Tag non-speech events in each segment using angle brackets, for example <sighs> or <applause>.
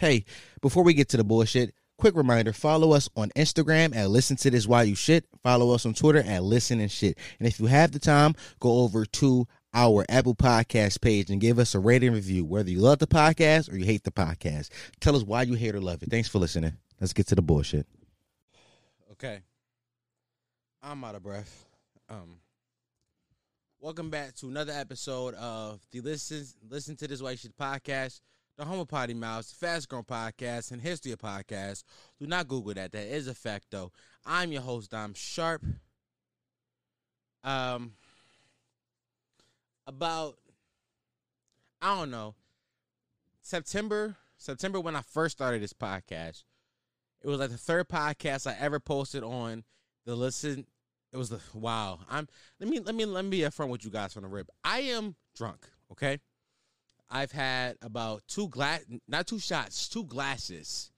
Hey, before we get to the bullshit, quick reminder follow us on Instagram at Listen to This While You Shit. Follow us on Twitter at Listen and Shit. And if you have the time, go over to our Apple Podcast page and give us a rating review, whether you love the podcast or you hate the podcast. Tell us why you hate or love it. Thanks for listening. Let's get to the bullshit. Okay. I'm out of breath. Um Welcome back to another episode of the Listen Listen to This While You Shit podcast the Homo Potty Mouse, Fast Grown Podcast, and History of podcasts. Do not Google that. That is a fact, though. I'm your host, Dom Sharp. Um, about I don't know September September when I first started this podcast. It was like the third podcast I ever posted on the listen. It was the wow. I'm let me let me let me upfront with you guys from the rip. I am drunk. Okay. I've had about two glass, not two shots, two glasses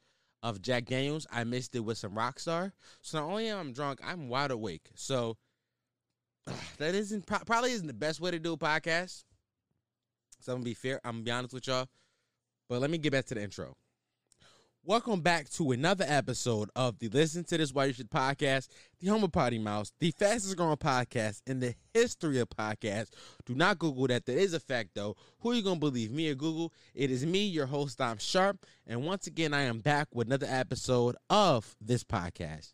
of Jack Daniels. I mixed it with some Rockstar. So not only am I drunk, I'm wide awake. So <sighs> that isn't probably isn't the best way to do a podcast. So I'm gonna be fair. I'm gonna be honest with y'all. But let me get back to the intro. Welcome back to another episode of the Listen to This While You Should podcast, the Homo Potty Mouse, the fastest growing podcast in the history of podcasts. Do not Google that. That is a fact, though. Who are you going to believe, me or Google? It is me, your host, Dom Sharp. And once again, I am back with another episode of this podcast.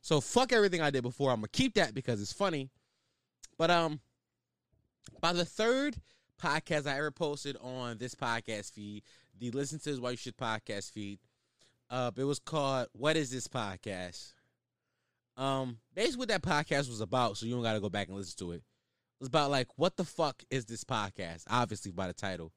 So fuck everything I did before. I'm going to keep that because it's funny. But um, by the third podcast I ever posted on this podcast feed, the Listen to This While You Should podcast feed, uh, it was called "What Is This Podcast." Um, basically, what that podcast was about, so you don't got to go back and listen to it. It was about like, what the fuck is this podcast? Obviously, by the title.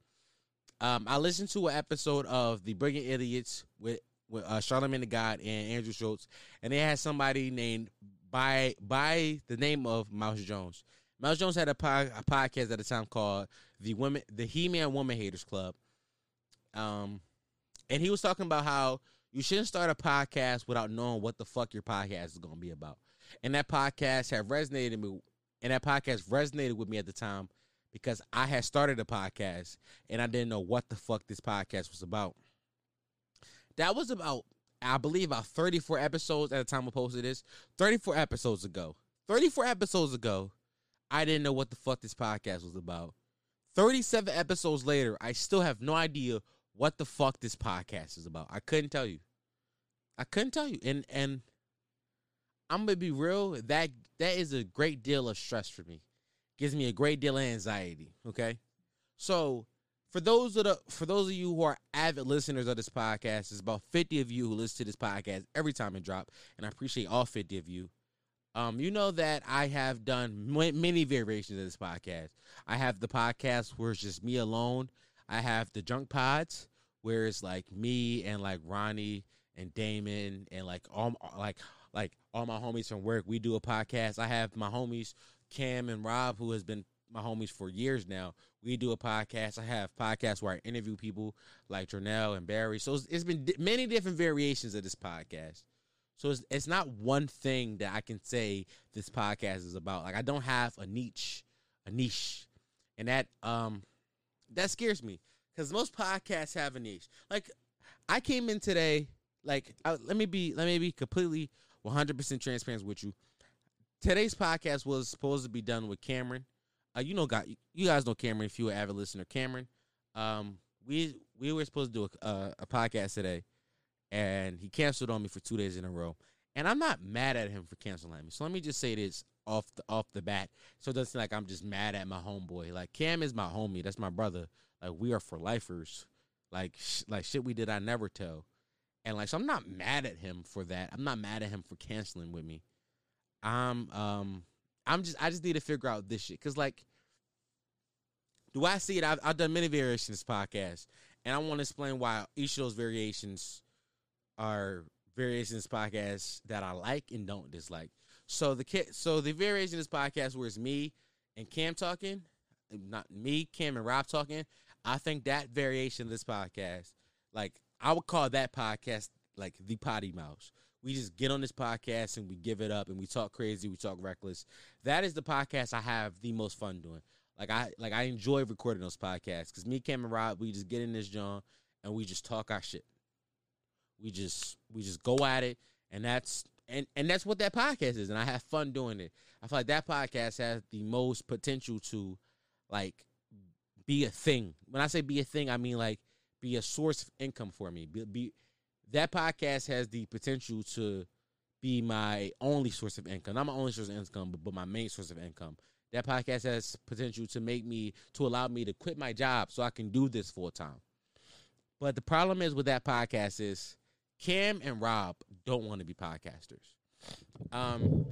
Um, I listened to an episode of the Brilliant Idiots with with uh, Charlemagne the God and Andrew Schulz, and they had somebody named by by the name of Mouse Jones. Mouse Jones had a, po- a podcast at the time called the Women, the He Man Woman Haters Club. Um, and he was talking about how you shouldn't start a podcast without knowing what the fuck your podcast is going to be about. And that podcast had resonated me, and that podcast resonated with me at the time because I had started a podcast and I didn't know what the fuck this podcast was about. That was about, I believe, about 34 episodes at the time I posted this. 34 episodes ago. 34 episodes ago, I didn't know what the fuck this podcast was about. 37 episodes later, I still have no idea what the fuck this podcast is about. I couldn't tell you. I couldn't tell you. And and I'm gonna be real, that that is a great deal of stress for me. Gives me a great deal of anxiety. Okay. So for those of the for those of you who are avid listeners of this podcast, there's about 50 of you who listen to this podcast every time it drop, and I appreciate all 50 of you. Um, you know that I have done many variations of this podcast. I have the podcast where it's just me alone I have the junk pods where it's like me and like Ronnie and Damon and like all like like all my homies from work. We do a podcast. I have my homies Cam and Rob who has been my homies for years now. We do a podcast. I have podcasts where I interview people like Jornell and Barry. So it's, it's been many different variations of this podcast. So it's, it's not one thing that I can say this podcast is about. Like I don't have a niche, a niche, and that um that scares me because most podcasts have a niche. Like I came in today, like I, let me be let me be completely 100 percent transparent with you. Today's podcast was supposed to be done with Cameron. Uh, you know, got you guys know Cameron if you were avid listener. Cameron, um, we we were supposed to do a, a, a podcast today, and he canceled on me for two days in a row. And I'm not mad at him for canceling me. So let me just say this off the off the bat, so it doesn't like I'm just mad at my homeboy. Like Cam is my homie. That's my brother. Like we are for lifers. Like sh- like shit we did I never tell. And like so I'm not mad at him for that. I'm not mad at him for canceling with me. I'm um I'm just I just need to figure out this shit cuz like do I see it? I've, I've done many variations podcast, and I want to explain why each of those variations are variations podcasts that I like and don't dislike. So the so the variation of this podcast where it's me and Cam talking, not me, Cam and Rob talking. I think that variation of this podcast, like I would call that podcast like the potty mouse. We just get on this podcast and we give it up and we talk crazy, we talk reckless. That is the podcast I have the most fun doing. Like I like I enjoy recording those podcasts because me, Cam, and Rob, we just get in this John and we just talk our shit. we just we just go at it, and that's and and that's what that podcast is, and I have fun doing it. I feel like that podcast has the most potential to like be a thing. When I say be a thing, I mean like be a source of income for me. Be, be that podcast has the potential to be my only source of income. Not my only source of income, but, but my main source of income. That podcast has potential to make me to allow me to quit my job so I can do this full time. But the problem is with that podcast is Cam and Rob don't want to be podcasters. Um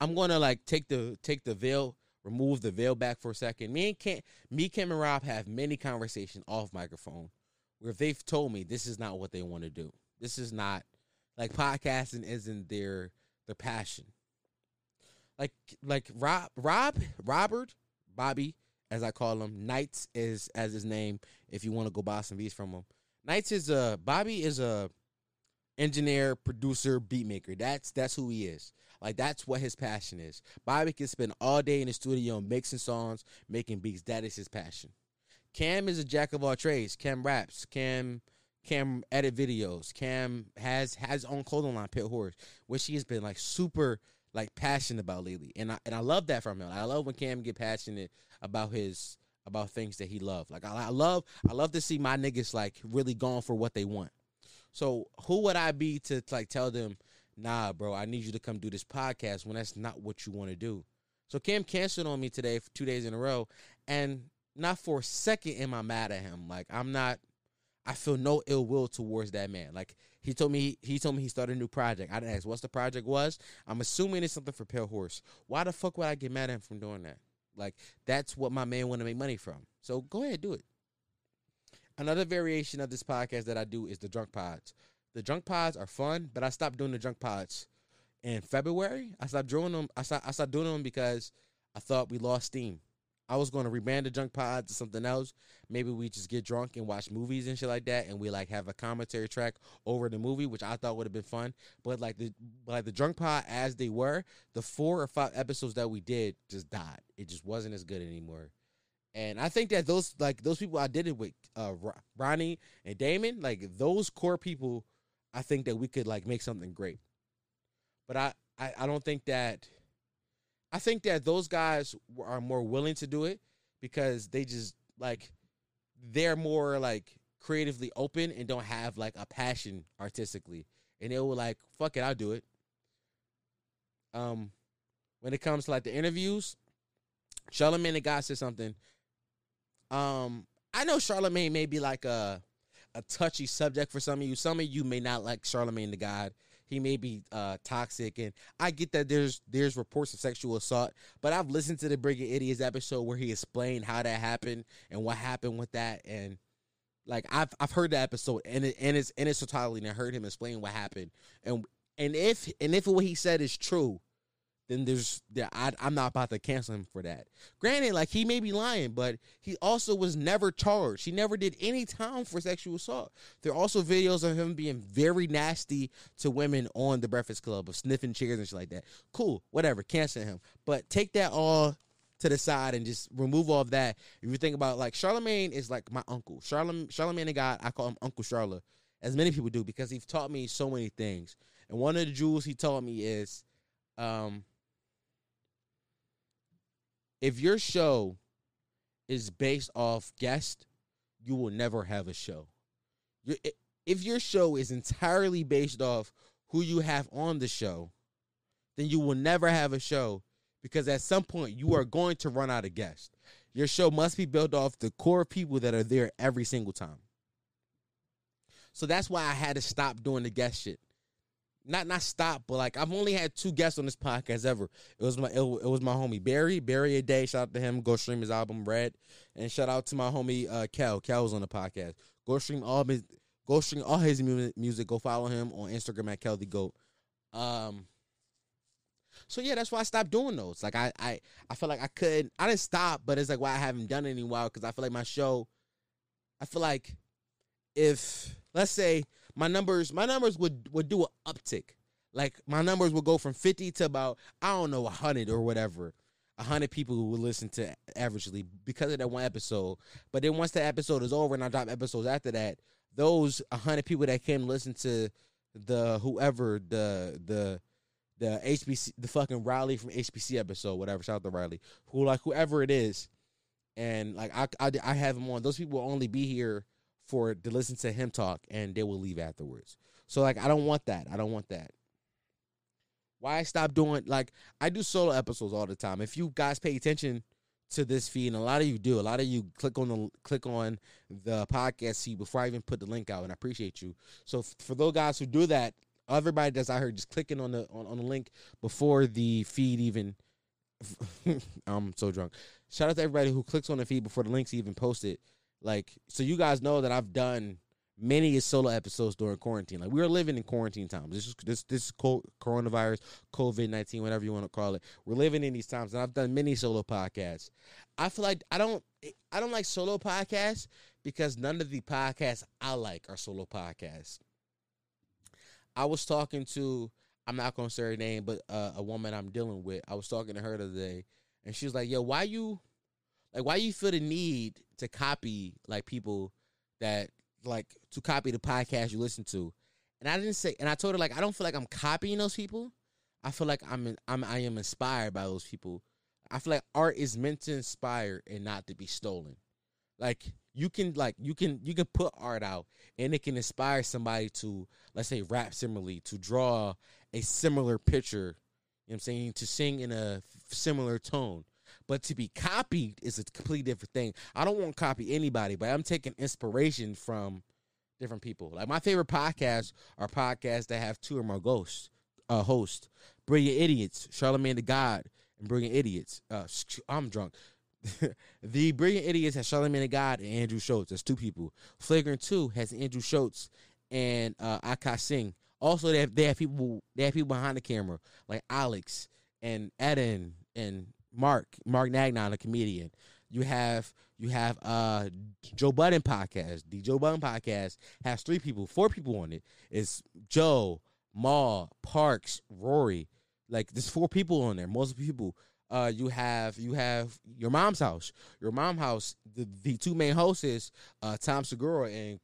I'm gonna like take the take the veil, remove the veil back for a second. Me and Cam, me, Cam and Rob have many conversations off microphone where they've told me this is not what they want to do. This is not like podcasting isn't their their passion. Like like Rob Rob Robert Bobby as I call him Knights is as his name if you want to go buy some beats from him. Knights is a Bobby is a engineer, producer, beat maker. That's that's who he is. Like that's what his passion is. Bobby can spend all day in the studio mixing songs, making beats. That is his passion. Cam is a jack of all trades. Cam raps. Cam Cam edit videos. Cam has has own clothing line, Pale Horse, which he has been like super like passionate about lately. And I and I love that from him. I love when Cam get passionate about his about things that he loved. Like I, I love I love to see my niggas like really going for what they want. So who would I be to like tell them, nah, bro, I need you to come do this podcast when that's not what you want to do. So Cam canceled on me today for two days in a row, and not for a second am I mad at him. Like I'm not. I feel no ill will towards that man. Like he told me, he told me he started a new project. I didn't ask what's the project was. I'm assuming it's something for Pale Horse. Why the fuck would I get mad at him from doing that? Like that's what my man want to make money from. So go ahead, do it. Another variation of this podcast that I do is the drunk pods. The drunk pods are fun, but I stopped doing the drunk pods in February. I stopped doing them. I stopped, I stopped doing them because I thought we lost steam. I was going to rebrand the junk pod to something else. Maybe we just get drunk and watch movies and shit like that, and we like have a commentary track over the movie, which I thought would have been fun. But like the like the drunk pod as they were, the four or five episodes that we did just died. It just wasn't as good anymore. And I think that those like those people I did it with, uh, Ronnie and Damon, like those core people, I think that we could like make something great. But I I, I don't think that I think that those guys are more willing to do it because they just like they're more like creatively open and don't have like a passion artistically. And they were like, fuck it, I'll do it. Um when it comes to like the interviews, Charlemagne the God said something. Um, I know Charlemagne may be like a a touchy subject for some of you. Some of you may not like Charlemagne the God he may be uh, toxic, and I get that there's there's reports of sexual assault, but I've listened to the Brilliant Idiots episode where he explained how that happened and what happened with that, and like I've I've heard that episode and it, and it's in its totality, and I heard him explain what happened, and and if and if what he said is true, then there's there I, am not about to cancel him for that. Granted, like he may be lying, but he also was never charged. He never did any time for sexual assault. There are also videos of him being very nasty to women on the Breakfast Club of sniffing chairs and shit like that. Cool, whatever, cancel him. But take that all to the side and just remove all of that. If you think about like Charlemagne is like my uncle. Charlemagne, Charlemagne the God, I call him Uncle Charlotte, as many people do because he's taught me so many things. And one of the jewels he taught me is um if your show is based off guest, you will never have a show. If your show is entirely based off who you have on the show, then you will never have a show because at some point you are going to run out of guests. Your show must be built off the core people that are there every single time. So that's why I had to stop doing the guest shit not not stop, but like I've only had two guests on this podcast ever. It was my it, it was my homie Barry Barry a day. Shout out to him. Go stream his album Red, and shout out to my homie uh, Kel. Kel was on the podcast. Go stream all his go stream all his music. Go follow him on Instagram at Kel the Goat. Um. So yeah, that's why I stopped doing those. Like I I I feel like I couldn't. I didn't stop, but it's like why I haven't done it in a while because I feel like my show. I feel like if let's say my numbers my numbers would would do an uptick. Like my numbers would go from 50 to about I don't know 100 or whatever. 100 people who would listen to averagely because of that one episode. But then once the episode is over and I drop episodes after that, those hundred people that came to listen to the whoever the the the HBC the fucking Riley from HBC episode, whatever. Shout out to Riley, who like whoever it is, and like I I, I have him on. Those people will only be here for to listen to him talk, and they will leave afterwards. So like I don't want that. I don't want that. Why I stop doing like I do solo episodes all the time. If you guys pay attention to this feed, and a lot of you do, a lot of you click on the click on the podcast feed before I even put the link out, and I appreciate you. So for those guys who do that, everybody that's I heard just clicking on the on, on the link before the feed even. <laughs> I'm so drunk. Shout out to everybody who clicks on the feed before the links even posted. Like, so you guys know that I've done many solo episodes during quarantine. Like we are living in quarantine times. This is this this coronavirus, COVID nineteen, whatever you want to call it. We're living in these times, and I've done many solo podcasts. I feel like I don't I don't like solo podcasts because none of the podcasts I like are solo podcasts. I was talking to I'm not gonna say her name, but uh, a woman I'm dealing with. I was talking to her today, and she was like, "Yo, why you like why do you feel the need to copy like people that like to copy the podcast you listen to. And I didn't say, and I told her like I don't feel like I'm copying those people. I feel like I'm, in, I'm I am inspired by those people. I feel like art is meant to inspire and not to be stolen. Like you can like you can you can put art out and it can inspire somebody to let's say rap similarly, to draw a similar picture, you know what I'm saying, to sing in a similar tone. But to be copied is a completely different thing. I don't want to copy anybody, but I'm taking inspiration from different people. Like my favorite podcasts are podcasts that have two or more ghosts, uh, hosts. Brilliant Idiots, Charlemagne the God, and Brilliant Idiots. Uh, I'm drunk. <laughs> the Brilliant Idiots has Charlemagne the God and Andrew Schulz. That's two people. Flagrant Two has Andrew Schulz and uh, Akash Singh. Also, they have they have people they have people behind the camera like Alex and Eden and Mark Mark Nagnon, a comedian. You have you have uh Joe Budden podcast. The Joe Budden podcast has three people, four people on it. It's Joe, Mal, Parks, Rory. Like there's four people on there. Most people. Uh, you have you have your mom's house. Your mom house. The the two main hosts is uh Tom Segura and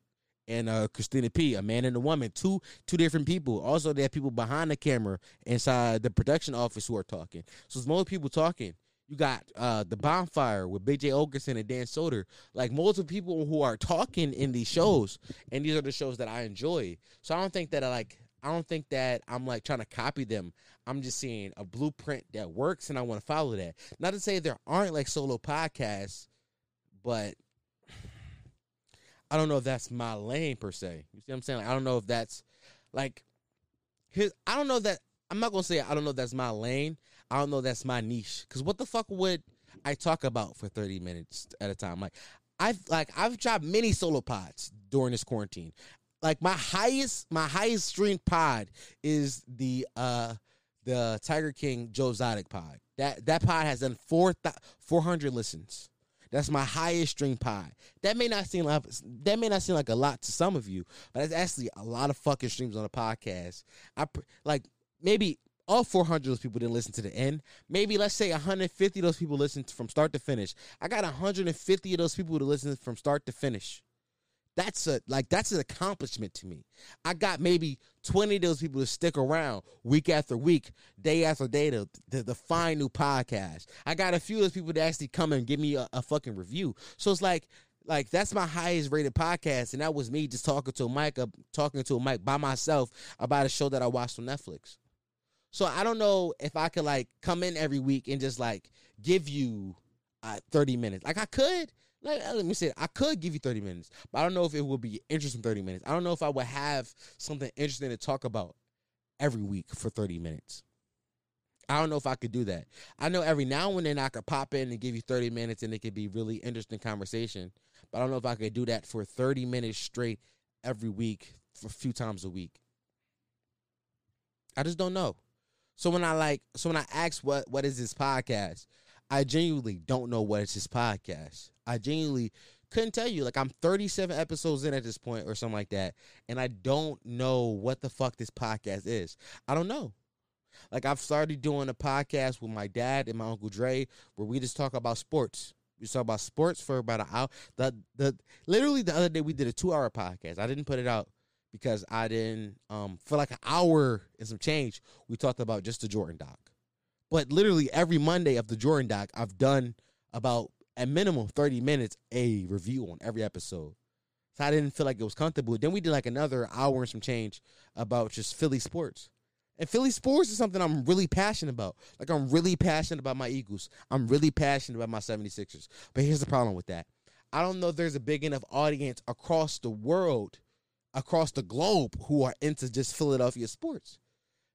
and uh, Christina P, a man and a woman, two two different people. Also, there are people behind the camera inside the production office who are talking. So it's more people talking. You got uh, the bonfire with Big Jay Oakerson and Dan Soder, like multiple people who are talking in these shows, and these are the shows that I enjoy. So I don't think that I like. I don't think that I'm like trying to copy them. I'm just seeing a blueprint that works, and I want to follow that. Not to say there aren't like solo podcasts, but I don't know if that's my lane per se. You see what I'm saying? Like, I don't know if that's like his. I don't know that. I'm not gonna say I don't know that's my lane. I don't know that's my niche. Cause what the fuck would I talk about for 30 minutes at a time? Like I've like I've dropped many solo pods during this quarantine. Like my highest my highest streamed pod is the uh the Tiger King Joe Exotic pod. That that pod has done four 400 listens. That's my highest stream pod. That may not seem like that may not seem like a lot to some of you, but it's actually a lot of fucking streams on a podcast. I like maybe all 400 of those people didn't listen to the end. Maybe let's say 150 of those people listened from start to finish. I got 150 of those people to listen from start to finish. That's a like that's an accomplishment to me. I got maybe 20 of those people to stick around week after week, day after day to, to, find new podcasts. I got a few of those people to actually come and give me a, a fucking review. So it's like like that's my highest rated podcast, and that was me just talking to a mic up, talking to a mic by myself about a show that I watched on Netflix. So I don't know if I could like come in every week and just like give you uh, 30 minutes. Like I could, let, uh, let me say. I could give you 30 minutes, but I don't know if it would be interesting 30 minutes. I don't know if I would have something interesting to talk about every week for 30 minutes. I don't know if I could do that. I know every now and then I could pop in and give you 30 minutes and it could be really interesting conversation, but I don't know if I could do that for 30 minutes straight every week for a few times a week. I just don't know. So when I like, so when I ask what what is this podcast, I genuinely don't know what is this podcast. I genuinely couldn't tell you. Like I'm 37 episodes in at this point or something like that, and I don't know what the fuck this podcast is. I don't know. Like I've started doing a podcast with my dad and my uncle Dre, where we just talk about sports. We talk about sports for about an hour. The the literally the other day we did a two hour podcast. I didn't put it out because I didn't um for like an hour and some change. We talked about just the Jordan doc. But literally every Monday of the Jordan doc, I've done about at minimum 30 minutes a review on every episode. So I didn't feel like it was comfortable. Then we did like another hour and some change about just Philly sports. And Philly sports is something I'm really passionate about. Like I'm really passionate about my Eagles. I'm really passionate about my 76ers. But here's the problem with that. I don't know if there's a big enough audience across the world, across the globe, who are into just Philadelphia sports.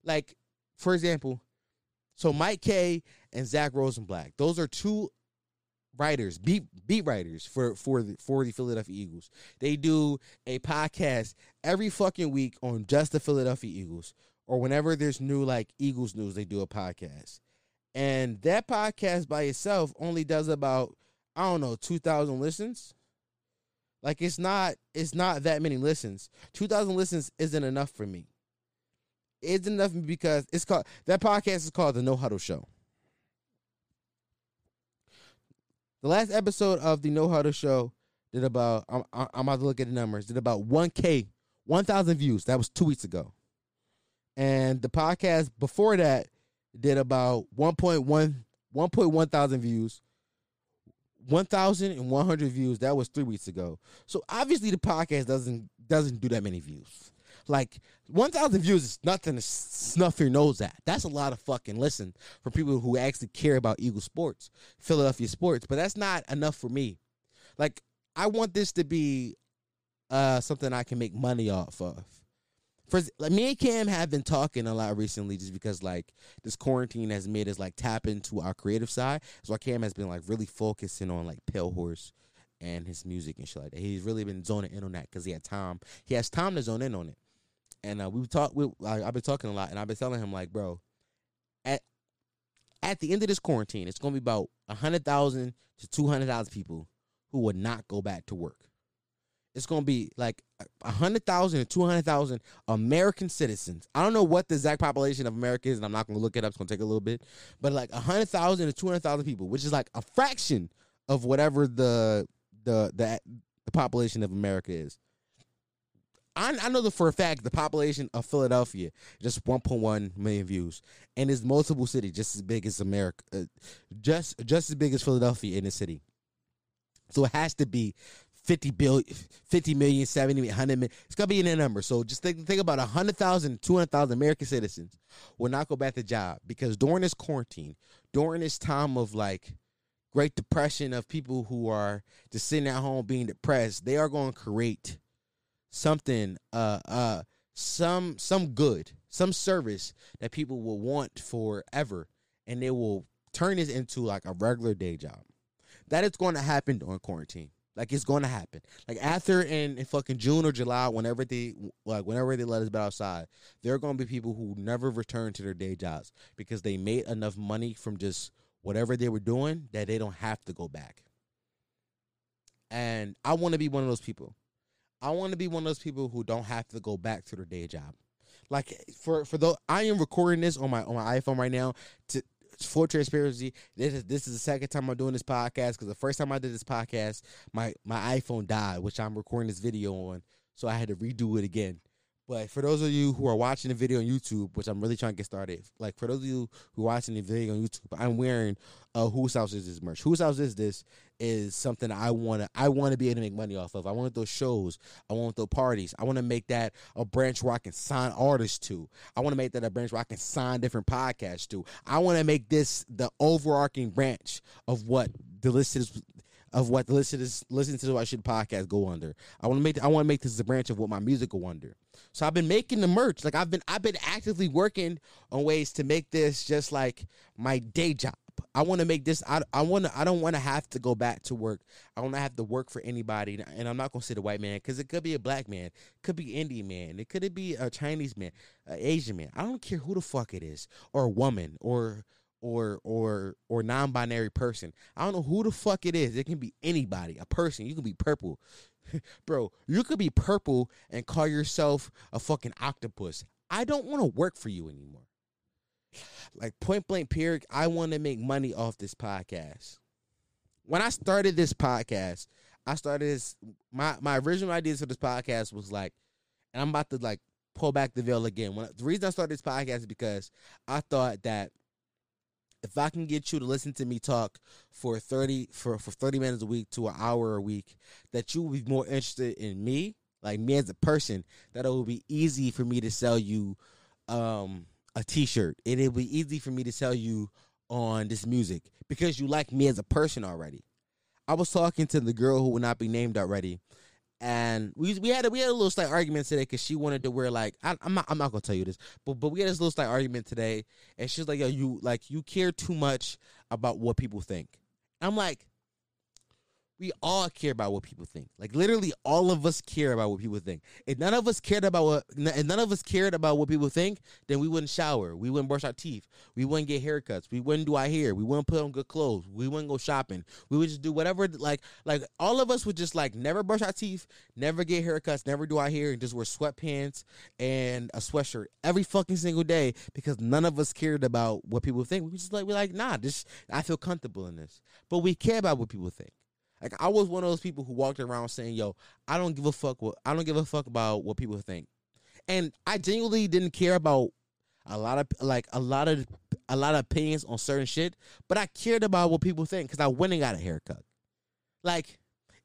Like, for example, so Mike Kaye and Zach Rosenblatt, those are two writers, beat beat writers for for the for the Philadelphia Eagles. They do a podcast every fucking week on just the Philadelphia Eagles, or whenever there's new like Eagles news, they do a podcast. And that podcast by itself only does about I don't know two thousand listens. Like it's not it's not that many listens. Two thousand listens isn't enough for me. It's enough because it's called that podcast is called the No Huddle Show. The last episode of the No Huddle Show did about I'm, I'm about to look at the numbers. Did about one k, one thousand views. That was two weeks ago, and the podcast before that did about 1.1 1.1 thousand views. 1100 views that was 3 weeks ago. So obviously the podcast doesn't doesn't do that many views. Like 1,000 views is nothing to snuff your nose at. That's a lot of fucking listen for people who actually care about Eagle sports, Philadelphia sports. But that's not enough for me. Like I want this to be uh, something I can make money off of. For like me and Cam have been talking a lot recently, just because like this quarantine has made us like tap into our creative side. So Cam has been like really focusing on like Pale Horse and his music and shit like that. He's really been zoning in on that because he had time. He has time to zone in on it and uh, we talk. We, I, I've been talking a lot, and I've been telling him like, bro, at at the end of this quarantine, it's gonna be about hundred thousand to two hundred thousand people who would not go back to work. It's gonna be like hundred thousand to two hundred thousand American citizens. I don't know what the exact population of America is, and I'm not gonna look it up. It's gonna take a little bit, but like hundred thousand to two hundred thousand people, which is like a fraction of whatever the the the the population of America is. I, I know that for a fact the population of Philadelphia just 1.1 million views, and it's multiple cities just as big as America, uh, just just as big as Philadelphia in the city. So it has to be 50 billion, 50 million, 70 million, 100 million. It's gonna be in a number. So just think think about 100,000, 200,000 American citizens will not go back to job because during this quarantine, during this time of like Great Depression of people who are just sitting at home being depressed, they are going to create something uh uh some some good some service that people will want forever and they will turn this into like a regular day job. That is going to happen during quarantine. Like it's going to happen. Like after in, in fucking june or july whenever they like whenever they let us back outside there are going to be people who never return to their day jobs because they made enough money from just whatever they were doing that they don't have to go back. And i want to be one of those people I want to be one of those people who don't have to go back to their day job. Like for for though I am recording this on my on my iPhone right now to full transparency, this is this is the second time I'm doing this podcast because the first time I did this podcast, my my iPhone died, which I'm recording this video on, so I had to redo it again. But for those of you who are watching the video on YouTube, which I'm really trying to get started, like for those of you who are watching the video on YouTube, I'm wearing uh Whose House Is This merch. Whose House Is This is something I wanna I wanna be able to make money off of. I want those shows. I want those parties. I want to make that a branch where I can sign artists to. I want to make that a branch where I can sign different podcasts to. I want to make this the overarching branch of what the listeners of what the listeners listen to I should podcast go under. I want to make I want to make this a branch of what my music go under. So I've been making the merch. Like I've been I've been actively working on ways to make this just like my day job. I want to make this. I, I want to. I don't want to have to go back to work. I don't have to work for anybody. And I'm not gonna say the white man because it could be a black man, could be Indian man, it could be a Chinese man, an Asian man. I don't care who the fuck it is, or a woman, or or or or non-binary person. I don't know who the fuck it is. It can be anybody, a person. You can be purple. <laughs> Bro, you could be purple and call yourself a fucking octopus. I don't want to work for you anymore. Like point blank period, I want to make money off this podcast. when I started this podcast, I started this my my original ideas for this podcast was like, and I'm about to like pull back the veil again. When the reason I started this podcast is because I thought that if I can get you to listen to me talk for 30 for, for 30 minutes a week to an hour a week, that you will be more interested in me, like me as a person, that it will be easy for me to sell you um a t-shirt. And it will be easy for me to sell you on this music because you like me as a person already. I was talking to the girl who will not be named already, and we we had a, we had a little slight argument today because she wanted to wear like I, am not I'm not gonna tell you this, but but we had this little slight argument today, and she's like, "Yo, you like you care too much about what people think." I'm like, we all care about what people think. Like literally, all of us care about what people think. If none of us cared about what, if none of us cared about what people think, then we wouldn't shower, we wouldn't brush our teeth, we wouldn't get haircuts, we wouldn't do our hair, we wouldn't put on good clothes, we wouldn't go shopping, we would just do whatever. Like, like all of us would just like never brush our teeth, never get haircuts, never do our hair, and just wear sweatpants and a sweatshirt every fucking single day because none of us cared about what people think. We just like we're like, nah, this I feel comfortable in this, but we care about what people think. Like I was one of those people who walked around saying, "Yo, I don't give a fuck what I don't give a fuck about what people think," and I genuinely didn't care about a lot of like a lot of a lot of opinions on certain shit, but I cared about what people think because I went and got a haircut. Like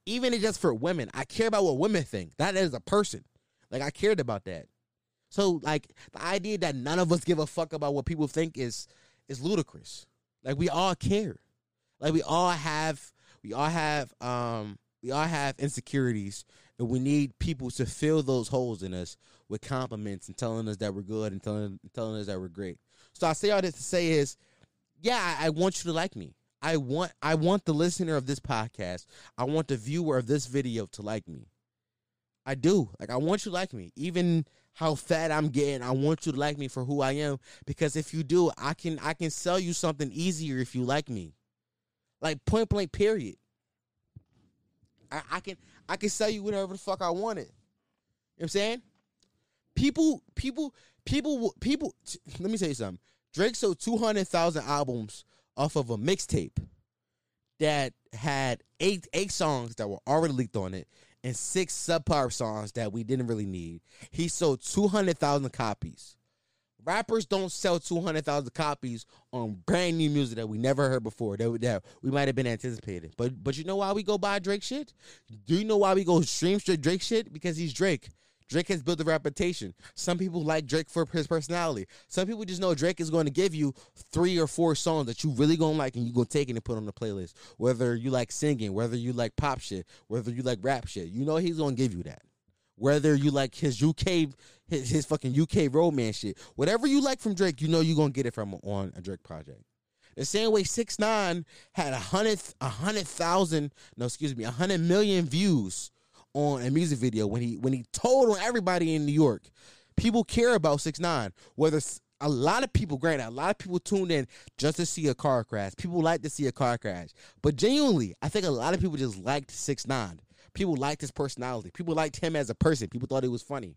even just for women, I care about what women think. That is a person. Like I cared about that. So like the idea that none of us give a fuck about what people think is is ludicrous. Like we all care. Like we all have we all have um we all have insecurities and we need people to fill those holes in us with compliments and telling us that we're good and telling telling us that we're great. So I say all this to say is, yeah, I, I want you to like me. I want I want the listener of this podcast, I want the viewer of this video to like me. I do. Like I want you to like me. Even how fat I'm getting, I want you to like me for who I am because if you do, I can I can sell you something easier if you like me. Like point blank, period. I, I can I can sell you whatever the fuck I wanted. You know what I'm saying? People, people, people, people. T- let me tell you something. Drake sold two hundred thousand albums off of a mixtape that had eight eight songs that were already leaked on it and six subpar songs that we didn't really need. He sold two hundred thousand copies. Rappers don't sell 200,000 copies on brand new music that we never heard before that, that we might have been anticipating. But but you know why we go buy Drake shit? Do you know why we go stream straight Drake shit? Because he's Drake. Drake has built a reputation. Some people like Drake for his personality. Some people just know Drake is going to give you three or four songs that you really gonna like and you gonna take it and put on the playlist. Whether you like singing, whether you like pop shit, whether you like rap shit, you know he's gonna give you that whether you like his UK his, his fucking UK romance shit. Whatever you like from Drake, you know you're gonna get it from on a Drake project. The same way six nine had a hundred a hundred thousand no excuse me a hundred million views on a music video when he when he told on everybody in New York. People care about six nine whether a lot of people, granted, a lot of people tuned in just to see a car crash. People like to see a car crash, but genuinely, I think a lot of people just liked six nine. People liked his personality. People liked him as a person. People thought he was funny.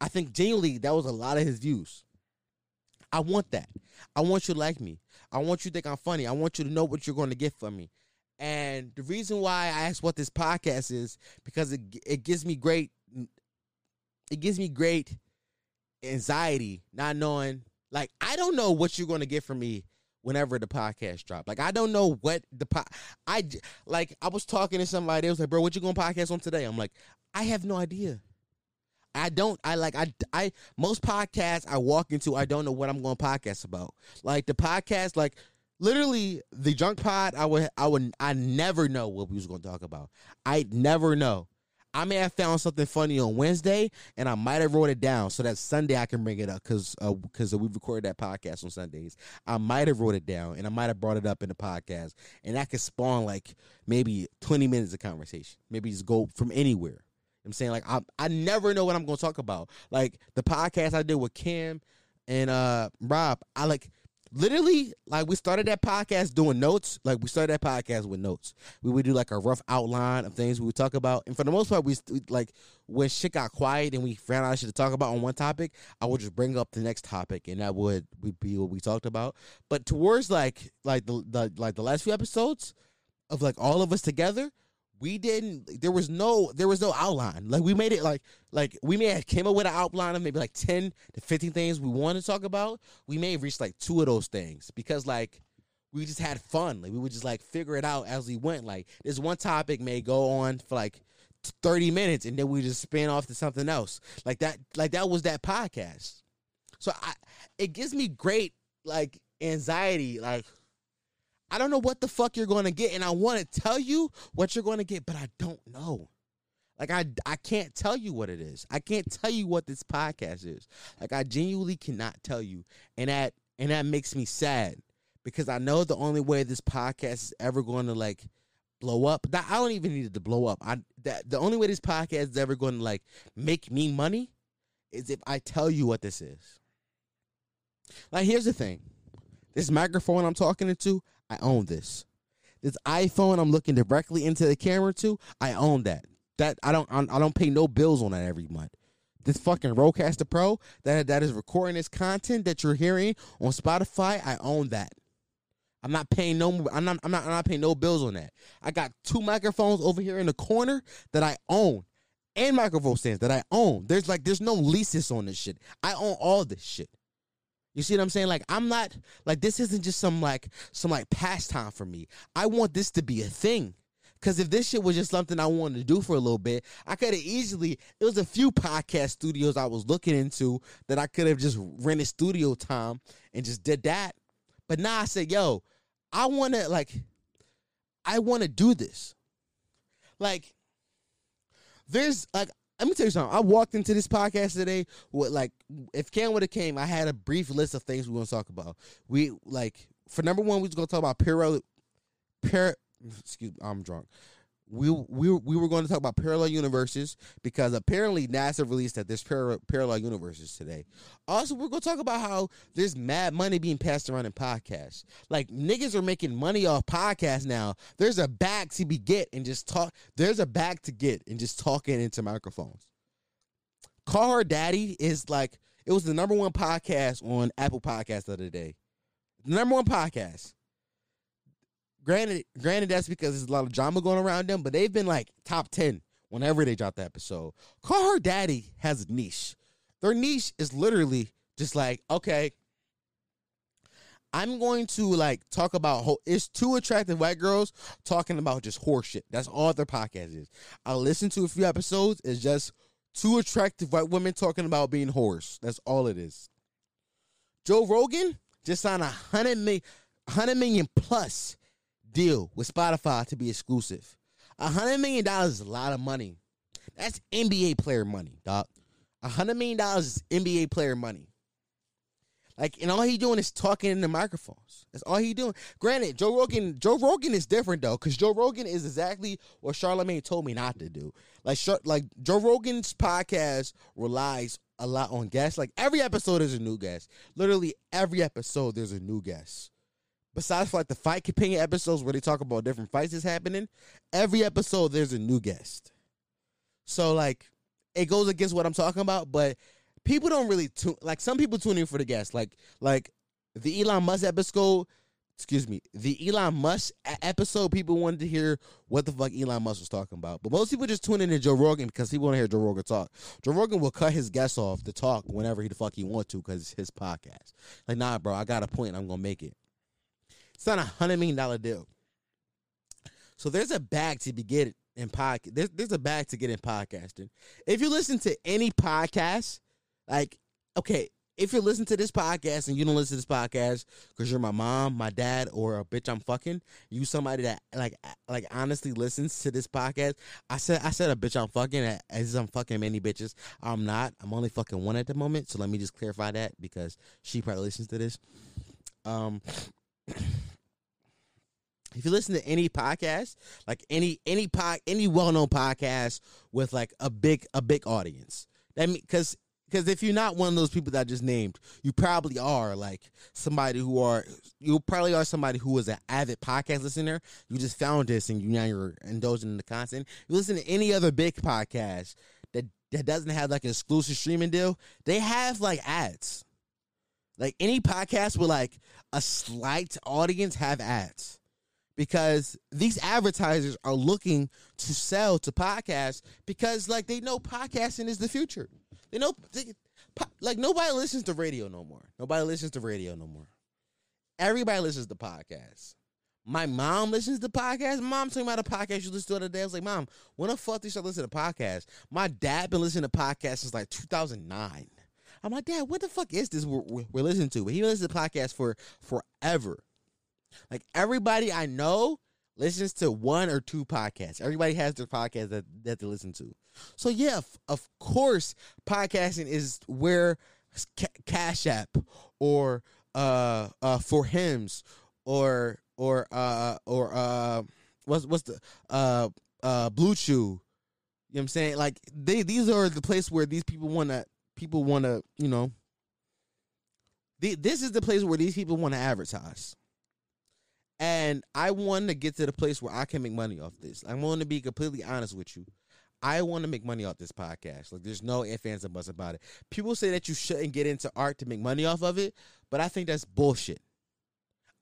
I think genuinely that was a lot of his views. I want that. I want you to like me. I want you to think I'm funny. I want you to know what you're going to get from me. And the reason why I asked what this podcast is because it it gives me great it gives me great anxiety not knowing like I don't know what you're going to get from me whenever the podcast drop. Like I don't know what the po- I like. I was talking to somebody. They was like, "Bro, what you going to podcast on today?" I'm like, I have no idea. I don't. I like. I. I most podcasts I walk into, I don't know what I'm going to podcast about. Like the podcast, like literally the junk pod. I would. I would. I never know what we was going to talk about. I never know. I may have found something funny on Wednesday, and I might have wrote it down so that Sunday I can bring it up because because uh, we recorded that podcast on Sundays. I might have wrote it down, and I might have brought it up in the podcast, and that could spawn like maybe twenty minutes of conversation. Maybe just go from anywhere. I'm saying like I I never know what I'm going to talk about. Like the podcast I did with Kim and uh Rob, I like literally like we started that podcast doing notes. Like we started that podcast with notes. We would do like a rough outline of things we would talk about. And for the most part we like when shit got quiet and we found out shit to talk about on one topic i would just bring up the next topic and that would, would be what we talked about. But towards like like the, the like the last few episodes of like all of us together, we didn't there was no there was no outline. Like we made it like like we may have came up with an outline of maybe like 10 to 15 things we want to talk about. We may have reached like two of those things because like we just had fun. Like we would just like figure it out as we went. Like this one topic may go on for like 30 minutes and then we just spin off to something else. Like that like that was that podcast. So I it gives me great like anxiety like I don't know what the fuck you're going to get and I want to tell you what you're going to get but I don't know. Like I I can't tell you what it is. I can't tell you what this podcast is. Like I genuinely cannot tell you. And that and that makes me sad because I know the only way this podcast is ever going to like blow up. That I don't even need it to blow up. I that the only way this podcast is ever going to like make me money is if I tell you what this is. Like here's the thing. This microphone I'm talking into, I own this. This iPhone I'm looking directly into the camera to, I own that. That I don't I don't pay no bills on that every month. This fucking Rodecaster Pro that that is recording this content that you're hearing on Spotify, I own that. I'm not paying no I'm not I'm not I'm not paying no bills on that. I got two microphones over here in the corner that I own and microphone stands that I own. There's like there's no leases on this shit. I own all this shit. You see what I'm saying? Like I'm not like this isn't just some like some like pastime for me. I want this to be a thing. Cause if this shit was just something I wanted to do for a little bit, I could have easily. It was a few podcast studios I was looking into that I could have just rented studio time and just did that. But now I said, yo, I want to like, I want to do this. Like, there's like let me tell you something. I walked into this podcast today with like, if Cam would have came, I had a brief list of things we want to talk about. We like for number one, we was gonna talk about parallel, par, excuse, me, I'm drunk we we we were going to talk about parallel universes because apparently NASA released that there's par- parallel universes today. Also, we're going to talk about how there's mad money being passed around in podcasts. Like niggas are making money off podcasts now. There's a bag to be get and just talk. There's a bag to get and just talking into microphones. Call Her Daddy is like it was the number one podcast on Apple Podcast the other day. Number one podcast. Granted, granted that's because there's a lot of drama going around them, but they've been like top ten whenever they drop the episode. Call her daddy has a niche. Their niche is literally just like, okay, I'm going to like talk about ho- it's two attractive white girls talking about just horse shit. That's all their podcast is. I listened to a few episodes. It's just two attractive white women talking about being horse. That's all it is. Joe Rogan just signed a hundred million, hundred million plus deal with Spotify to be exclusive. A hundred million dollars is a lot of money. That's NBA player money, dog. A hundred million dollars is NBA player money. Like, and all he doing is talking in the microphones. That's all he doing. Granted, Joe Rogan, Joe Rogan is different though, because Joe Rogan is exactly what Charlemagne told me not to do. Like, like Joe Rogan's podcast relies a lot on guests. Like every episode is a new guest. Literally every episode there's a new guest besides for like the fight companion episodes where they talk about different fights that's happening, every episode there's a new guest. So like it goes against what I'm talking about, but people don't really tune like some people tune in for the guests. Like like the Elon Musk episode, excuse me, the Elon Musk episode, people wanted to hear what the fuck Elon Musk was talking about. But most people just tune in to Joe Rogan because he want to hear Joe Rogan talk. Joe Rogan will cut his guests off to talk whenever he the fuck he want to because it's his podcast. Like, nah, bro, I got a point. I'm gonna make it. Not a hundred million dollar deal. So there's a bag to be get in podcast. There's there's a bag to get in podcasting. If you listen to any podcast, like okay, if you listen to this podcast and you don't listen to this podcast because you're my mom, my dad, or a bitch I'm fucking, you somebody that like like honestly listens to this podcast. I said I said a bitch I'm fucking as I'm fucking many bitches. I'm not. I'm only fucking one at the moment. So let me just clarify that because she probably listens to this. Um <clears throat> if you listen to any podcast, like any any pod, any well known podcast with like a big a big audience, that because because if you're not one of those people that I just named, you probably are like somebody who are you probably are somebody who is an avid podcast listener. You just found this and you now you're indulging in the content. You listen to any other big podcast that that doesn't have like an exclusive streaming deal, they have like ads. Like any podcast with like a slight audience have ads because these advertisers are looking to sell to podcasts because like they know podcasting is the future. They know they, like nobody listens to radio no more. Nobody listens to radio no more. Everybody listens to podcasts. My mom listens to podcasts. Mom talking about a podcast you listen to the other day. I was like, Mom, when the fuck did you start listening to podcasts? My dad been listening to podcasts since like 2009. I'm like, Dad, what the fuck is this we're, we're listening to? But he listens to podcasts for forever. Like everybody I know listens to one or two podcasts. Everybody has their podcast that, that they listen to. So yeah, of course, podcasting is where Cash App or uh uh for Hims or or uh or uh what's what's the uh uh BlueChew you know what i'm saying like they these are the place where these people want to people want to you know the, this is the place where these people want to advertise and i want to get to the place where i can make money off this i want to be completely honest with you I want to make money off this podcast. Like, there's no ifs, ands, and buts about it. People say that you shouldn't get into art to make money off of it, but I think that's bullshit.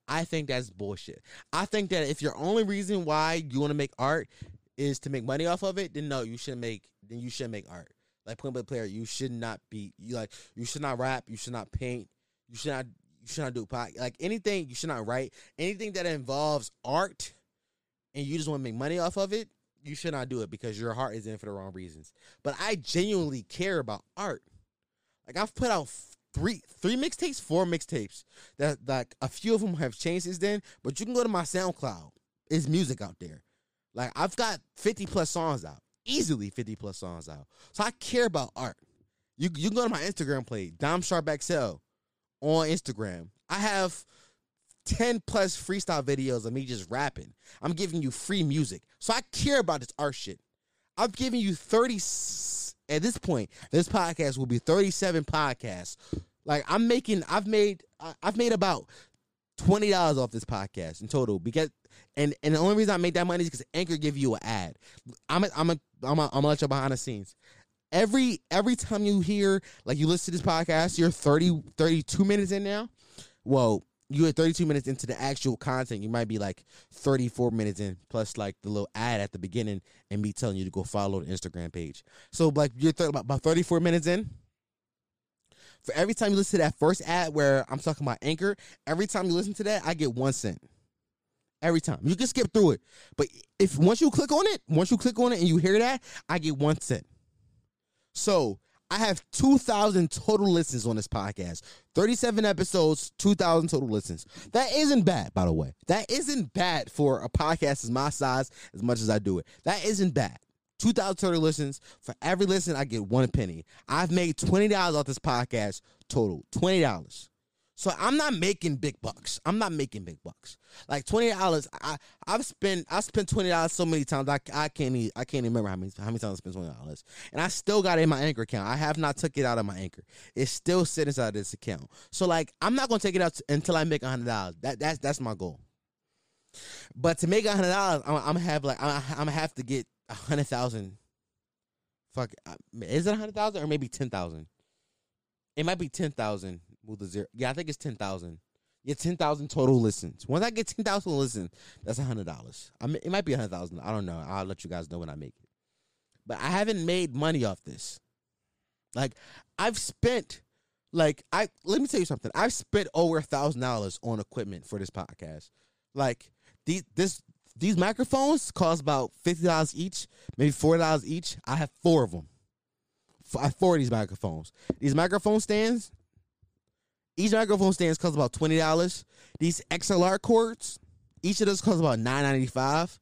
I think that's bullshit. I think that if your only reason why you want to make art is to make money off of it, then no, you shouldn't make then you should make art. Like point blank player, you should not be you like you should not rap, you should not paint, you should not you should not do pot like anything you should not write anything that involves art and you just want to make money off of it you should not do it because your heart is in for the wrong reasons but i genuinely care about art like i've put out three three mixtapes, four mixtapes. That like a few of them have changed since then. But you can go to my SoundCloud. It's music out there. Like I've got fifty plus songs out, easily fifty plus songs out. So I care about art. You you can go to my Instagram page, Dom Sharp XL, on Instagram. I have. 10 plus freestyle videos of me just rapping. I'm giving you free music. So I care about this art shit. I'm giving you 30 at this point, this podcast will be 37 podcasts. Like I'm making, I've made, I've made about twenty dollars off this podcast in total because, and and the only reason I make that money is because Anchor give you an ad. I'm a, I'm a, I'm a, I'm gonna let you behind the scenes. Every every time you hear like you listen to this podcast, you're 30 32 minutes in now. Well, you are 32 minutes into the actual content. You might be like 34 minutes in, plus like the little ad at the beginning, and me telling you to go follow the Instagram page. So like you're th- about 34 minutes in. For every time you listen to that first ad where I'm talking about Anchor, every time you listen to that, I get one cent. Every time you can skip through it, but if once you click on it, once you click on it and you hear that, I get one cent. So I have 2,000 total listens on this podcast. 37 episodes, 2,000 total listens. That isn't bad, by the way. That isn't bad for a podcast as my size, as much as I do it. That isn't bad. 2,000 total listens. For every listen, I get one penny. I've made $20 off this podcast total. $20. So I'm not making big bucks. I'm not making big bucks. Like twenty dollars, I I've spent I spent twenty dollars so many times I, I can't even, I can't even remember how many how many times I spent twenty dollars, and I still got it in my anchor account. I have not took it out of my anchor. It's still sitting inside this account. So like I'm not gonna take it out until I make hundred dollars. That that's that's my goal. But to make hundred dollars, I'm, I'm, have like I'm, I'm gonna have to get a hundred thousand. Fuck, uh, is it a hundred thousand or maybe ten thousand? It might be ten thousand move the zero. Yeah, I think it's ten thousand. Yeah, ten thousand total listens. Once I get ten thousand listens, that's a hundred dollars. I mean, it might be a hundred thousand. I don't know. I'll let you guys know when I make it. But I haven't made money off this. Like I've spent, like I let me tell you something. I've spent over a thousand dollars on equipment for this podcast. Like these this these microphones cost about fifty dollars each, maybe four dollars each. I have four of them. I have four of these microphones. These microphone stands, each microphone stands cost about twenty dollars. These XLR cords, each of those costs about nine ninety five.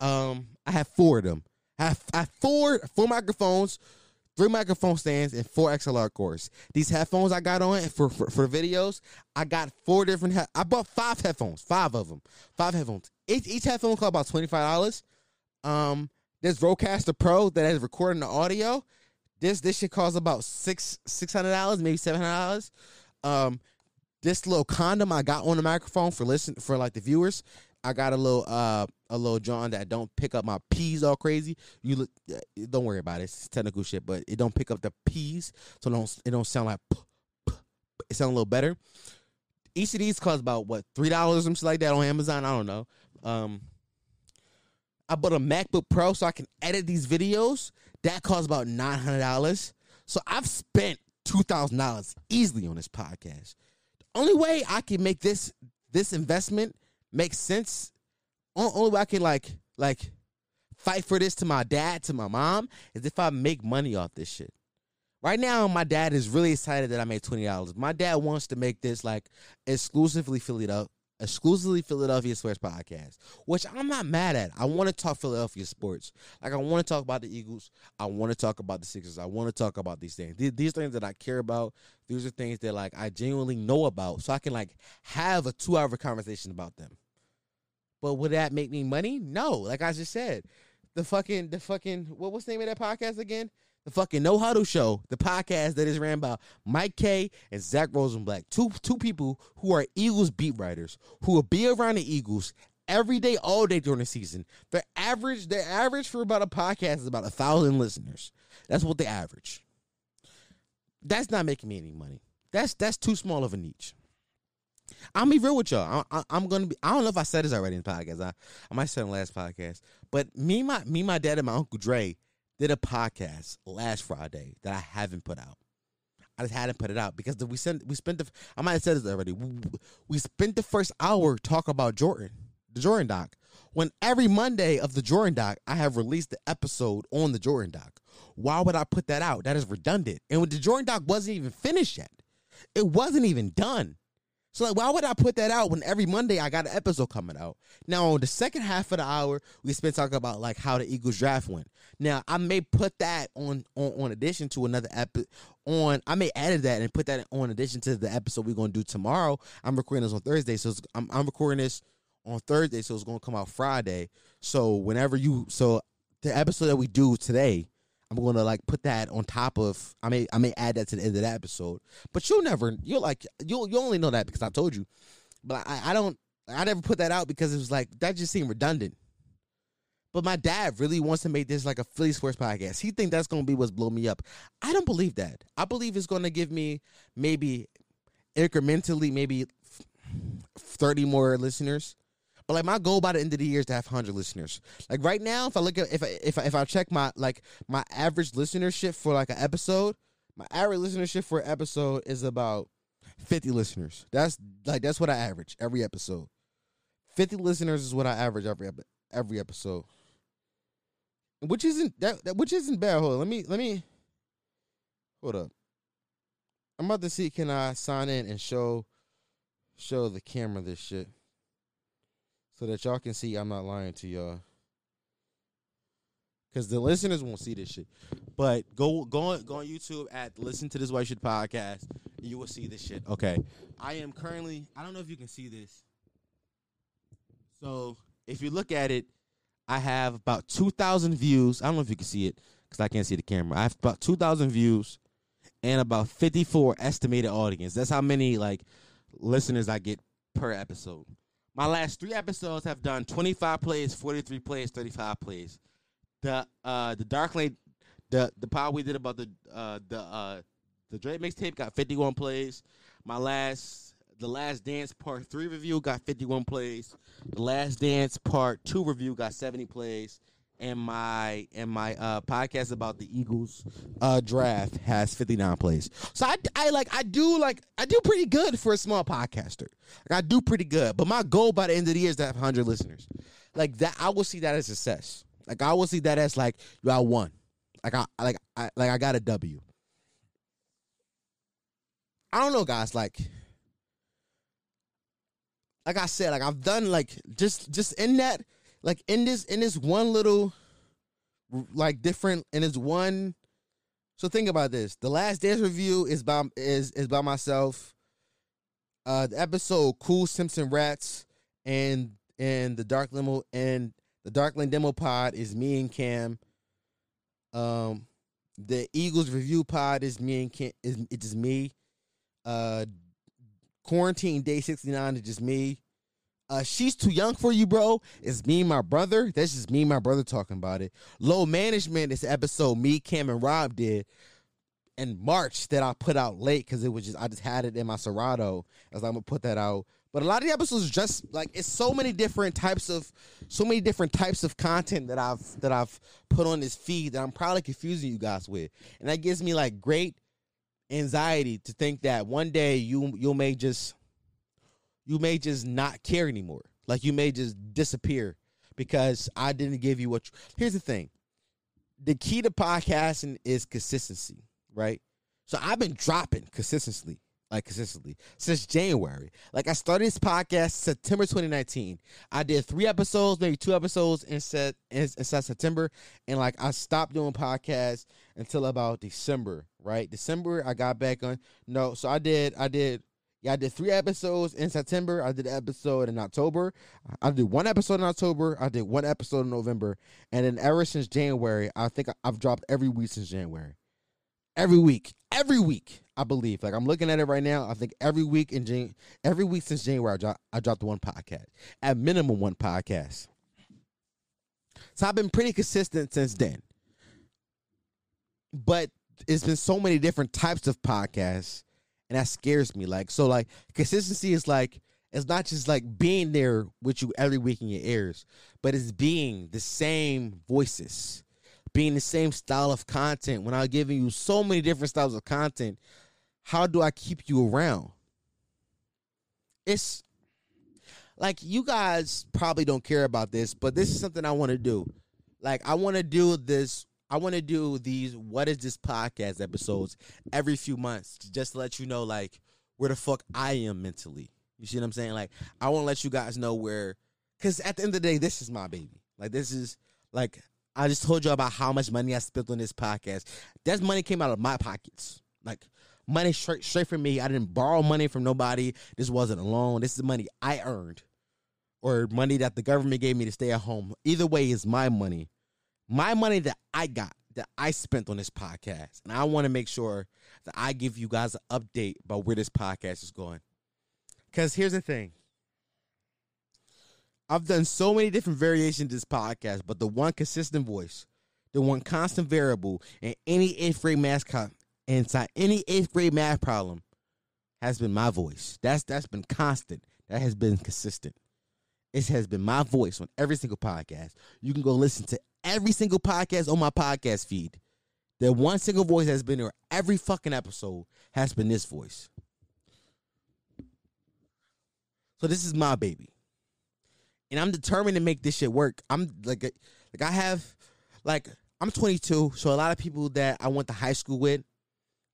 Um, I have four of them. I have, I have four four microphones, three microphone stands, and four XLR cords. These headphones I got on for for, for videos, I got four different. He- I bought five headphones, five of them, five headphones. Each, each headphone cost about twenty five dollars. Um, this Rodecaster Pro that is recording the audio. This this should cost about six six hundred dollars, maybe seven hundred dollars. Um, this little condom I got on the microphone for listen for like the viewers. I got a little uh a little John that don't pick up my P's all crazy. You look, don't worry about it. It's technical shit, but it don't pick up the P's, so it don't it don't sound like it sound a little better. Each of these cost about what three dollars or something like that on Amazon. I don't know. um I bought a MacBook Pro so I can edit these videos. That costs about nine hundred dollars. So I've spent two thousand dollars easily on this podcast. The only way I can make this this investment make sense, only way I can like like fight for this to my dad, to my mom, is if I make money off this shit. Right now, my dad is really excited that I made twenty dollars. My dad wants to make this like exclusively Philadelphia, exclusively Philadelphia sports podcast, which I'm not mad at. I want to talk Philadelphia sports. Like I want to talk about the Eagles. I want to talk about the Sixers. I want to talk about these things. These, these things that I care about. These are things that like I genuinely know about, so I can like have a two hour conversation about them. But would that make me money? No. Like I just said, the fucking the fucking what was the name of that podcast again? The fucking No Huddle Show, the podcast that is ran by Mike Kaye and Zach Rosenblatt, two two people who are Eagles beat writers who will be around the Eagles every day, all day during the season. The average, their average for about a podcast is about a thousand listeners. That's what they average. That's not making me any money. That's that's too small of a niche. I'll be real with y'all. I, am gonna be. I don't know if I said this already in the podcast. I, I might say in the last podcast. But me, my me, my dad, and my uncle Dre did a podcast last Friday that I haven't put out. I just hadn't put it out because we sent we spent the. I might have said this already. We, we spent the first hour talking about Jordan, the Jordan doc. When every Monday of the Jordan doc, I have released the episode on the Jordan doc. Why would I put that out? That is redundant. And when the Jordan doc wasn't even finished yet, it wasn't even done. So like, why would I put that out when every Monday I got an episode coming out? Now on the second half of the hour, we spent talking about like how the Eagles draft went. Now I may put that on on, on addition to another episode. On I may add that and put that on addition to the episode we're gonna do tomorrow. I'm recording this on Thursday, so I'm I'm recording this on Thursday, so it's gonna come out Friday. So whenever you so the episode that we do today I'm gonna like put that on top of I may I may add that to the end of that episode. But you'll never you'll like you'll you only know that because I told you. But I, I don't I never put that out because it was like that just seemed redundant. But my dad really wants to make this like a Philly sports podcast. He think that's gonna be what's blow me up. I don't believe that. I believe it's gonna give me maybe incrementally maybe 30 more listeners but like my goal by the end of the year is to have 100 listeners. Like right now, if I look at if I, if I, if I check my like my average listenership for like an episode, my average listenership for an episode is about 50 listeners. That's like that's what I average every episode. 50 listeners is what I average every every episode. Which isn't that, that which isn't bad. Hold on, let me let me hold up. I'm about to see can I sign in and show show the camera this shit so that y'all can see I'm not lying to y'all. Cause the listeners won't see this shit, but go go on go on YouTube at Listen to This White Shit podcast. You will see this shit. Okay, I am currently. I don't know if you can see this. So if you look at it, I have about two thousand views. I don't know if you can see it because I can't see the camera. I have about two thousand views and about fifty four estimated audience. That's how many like listeners I get per episode. My last three episodes have done 25 plays, 43 plays, 35 plays. The uh the Dark Lane the the pod we did about the uh the uh the Drake mixtape got 51 plays. My last the last dance part 3 review got 51 plays. The last dance part 2 review got 70 plays and my and my uh podcast about the Eagles uh draft has 59 plays. So I I like I do like I do pretty good for a small podcaster. Like I do pretty good. But my goal by the end of the year is to have 100 listeners. Like that I will see that as success. Like I will see that as like you I won. Like I like I like I got a W. I don't know guys like like I said like I've done like just just in that like in this in this one little like different in this one so think about this. The last dance review is by is is by myself. Uh the episode cool simpson rats and and the dark limo and the Dark Lane demo pod is me and cam. Um the eagles review pod is me and cam is it is just me. Uh quarantine day 69 is just me uh, she's too young for you, bro. It's me and my brother. That's just me and my brother talking about it. Low management is episode me, Cam, and Rob did in March that I put out late because it was just I just had it in my Serato. I was like, I'm gonna put that out. But a lot of the episodes just like it's so many different types of so many different types of content that I've that I've put on this feed that I'm probably confusing you guys with. And that gives me like great anxiety to think that one day you you may just you may just not care anymore. Like you may just disappear because I didn't give you what you, Here's the thing. The key to podcasting is consistency, right? So I've been dropping consistently like consistently since January. Like I started this podcast September 2019. I did three episodes, maybe two episodes in set inside September, and like I stopped doing podcasts until about December. Right, December I got back on. No, so I did I did yeah I did three episodes in September. I did an episode in October. I did one episode in October. I did one episode in November, and then ever since January, I think I've dropped every week since January every week, every week. I believe. Like I'm looking at it right now. I think every week in Jan- every week since January, I, drop, I dropped one podcast. At minimum, one podcast. So I've been pretty consistent since then. But it's been so many different types of podcasts, and that scares me. Like so, like consistency is like it's not just like being there with you every week in your ears, but it's being the same voices being the same style of content when I'm giving you so many different styles of content, how do I keep you around? It's like you guys probably don't care about this, but this is something I want to do. Like I want to do this. I want to do these. What is this podcast episodes every few months, just to let you know like where the fuck I am mentally. You see what I'm saying? Like I want to let you guys know where, because at the end of the day, this is my baby. Like this is like I just told you about how much money I spent on this podcast. That money came out of my pockets. Like money straight straight from me. I didn't borrow money from nobody. This wasn't a loan. This is money I earned. Or money that the government gave me to stay at home. Either way is my money. My money that I got, that I spent on this podcast. And I want to make sure that I give you guys an update about where this podcast is going. Because here's the thing. I've done so many different variations of this podcast, but the one consistent voice, the one constant variable in any eighth grade math co- inside any eighth grade math problem has been my voice. That's that's been constant. That has been consistent. It has been my voice on every single podcast. You can go listen to every single podcast on my podcast feed. The one single voice that's been there every fucking episode has been this voice. So this is my baby and I'm determined to make this shit work. I'm like, like I have, like I'm 22, so a lot of people that I went to high school with,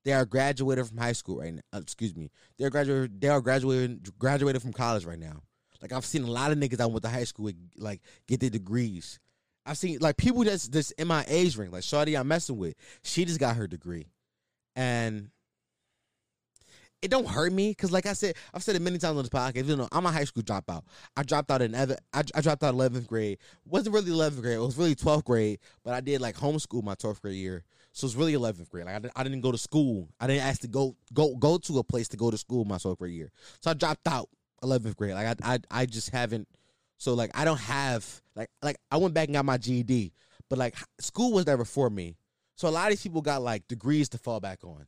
they are graduated from high school right now. Uh, excuse me, they're graduated. They are graduated graduated from college right now. Like I've seen a lot of niggas I went to high school with, like get their degrees. I've seen like people that's that's in my age ring, like Shawty I'm messing with. She just got her degree, and it don't hurt me because, like I said, I've said it many times on this podcast. You know, I'm a high school dropout. I dropped out in I, I dropped out 11th grade. wasn't really 11th grade. It was really 12th grade. But I did like homeschool my 12th grade year, so it's really 11th grade. Like I, I didn't go to school. I didn't ask to go go go to a place to go to school my 12th grade year. So I dropped out 11th grade. Like I I, I just haven't. So like I don't have like like I went back and got my GED, but like school was never for me. So a lot of these people got like degrees to fall back on.